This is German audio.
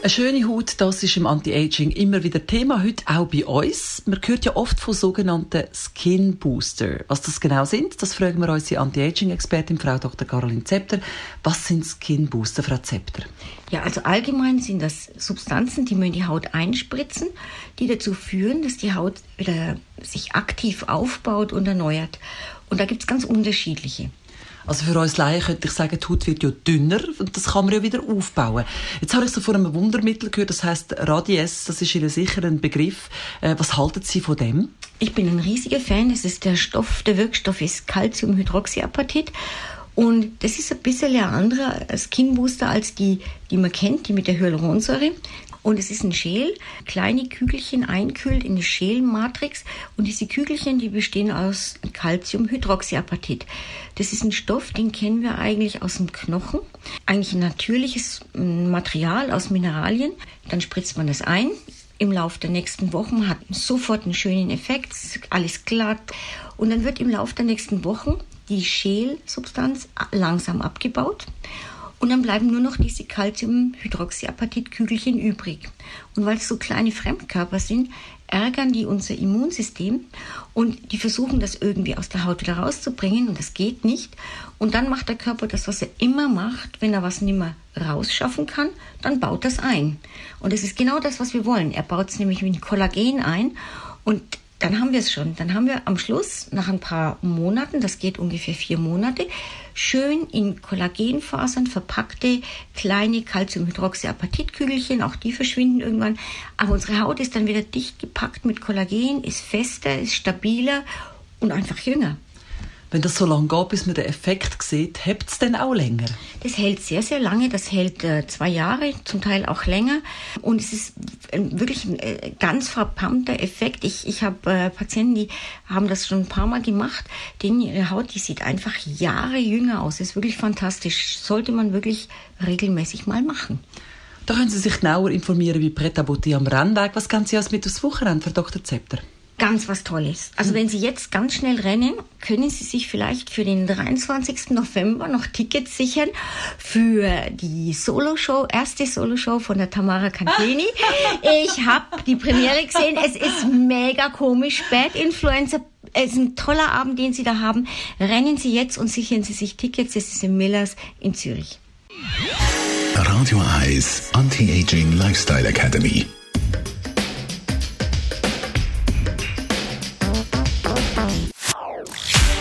eine schöne Haut, das ist im Anti-Aging immer wieder Thema, heute auch bei uns. Man hört ja oft von sogenannten Skin Booster. Was das genau sind, das fragen wir unsere Anti-Aging-Expertin, Frau Dr. Caroline Zepter. Was sind Skin Booster, Frau Zepter? Ja, also allgemein sind das Substanzen, die man in die Haut einspritzen, die dazu führen, dass die Haut wieder sich aktiv aufbaut und erneuert. Und da gibt es ganz unterschiedliche. Also für uns Laien könnte ich sagen, die Haut wird ja dünner und das kann man ja wieder aufbauen. Jetzt habe ich so von einem Wundermittel gehört, das heißt Radies, das ist Ihnen sicher ein Begriff. Äh, was halten Sie von dem? Ich bin ein riesiger Fan. Das ist der Stoff, der Wirkstoff ist Calciumhydroxyapatit. Und das ist ein bisschen ein anderer Skin Booster als die, die man kennt, die mit der Hyaluronsäure. Und es ist ein Schäl, kleine Kügelchen einkühlt in eine Schälmatrix. Und diese Kügelchen, die bestehen aus Calciumhydroxyapatit. Das ist ein Stoff, den kennen wir eigentlich aus dem Knochen. Eigentlich ein natürliches mm, Material aus Mineralien. Dann spritzt man das ein. Im Laufe der nächsten Wochen hat sofort einen schönen Effekt, alles glatt. Und dann wird im Laufe der nächsten Wochen die Schälsubstanz langsam abgebaut. Und dann bleiben nur noch diese Calciumhydroxyapatit-Kügelchen übrig. Und weil es so kleine Fremdkörper sind, ärgern die unser Immunsystem und die versuchen das irgendwie aus der Haut wieder rauszubringen und das geht nicht. Und dann macht der Körper das, was er immer macht, wenn er was nicht mehr rausschaffen kann, dann baut das ein. Und es ist genau das, was wir wollen. Er baut es nämlich ein Kollagen ein und dann haben wir es schon. Dann haben wir am Schluss, nach ein paar Monaten, das geht ungefähr vier Monate, schön in Kollagenfasern verpackte kleine Calciumhydroxyapatitkügelchen. Auch die verschwinden irgendwann. Aber unsere Haut ist dann wieder dicht gepackt mit Kollagen, ist fester, ist stabiler und einfach jünger. Wenn das so lange geht, bis man den Effekt sieht, hält es dann auch länger? Das hält sehr, sehr lange. Das hält äh, zwei Jahre, zum Teil auch länger. Und es ist wirklich ein äh, ganz verpammter Effekt. Ich, ich habe äh, Patienten, die haben das schon ein paar Mal gemacht. Denen ihre Haut, die sieht einfach Jahre jünger aus. Das ist wirklich fantastisch. Sollte man wirklich regelmäßig mal machen. Da können Sie sich genauer informieren wie Preta Bouti am Rennweg. Was können Sie als mit aufs Wochenende, Frau Dr. Zepter? Ganz was Tolles. Also wenn Sie jetzt ganz schnell rennen, können Sie sich vielleicht für den 23. November noch Tickets sichern für die Solo-Show, erste Solo-Show von der Tamara Cantini. Ich habe die Premiere gesehen. Es ist mega komisch. Bad Influencer es ist ein toller Abend, den Sie da haben. Rennen Sie jetzt und sichern Sie sich Tickets. Es ist im Millers in Zürich. Radio Eyes Anti-Aging Lifestyle Academy.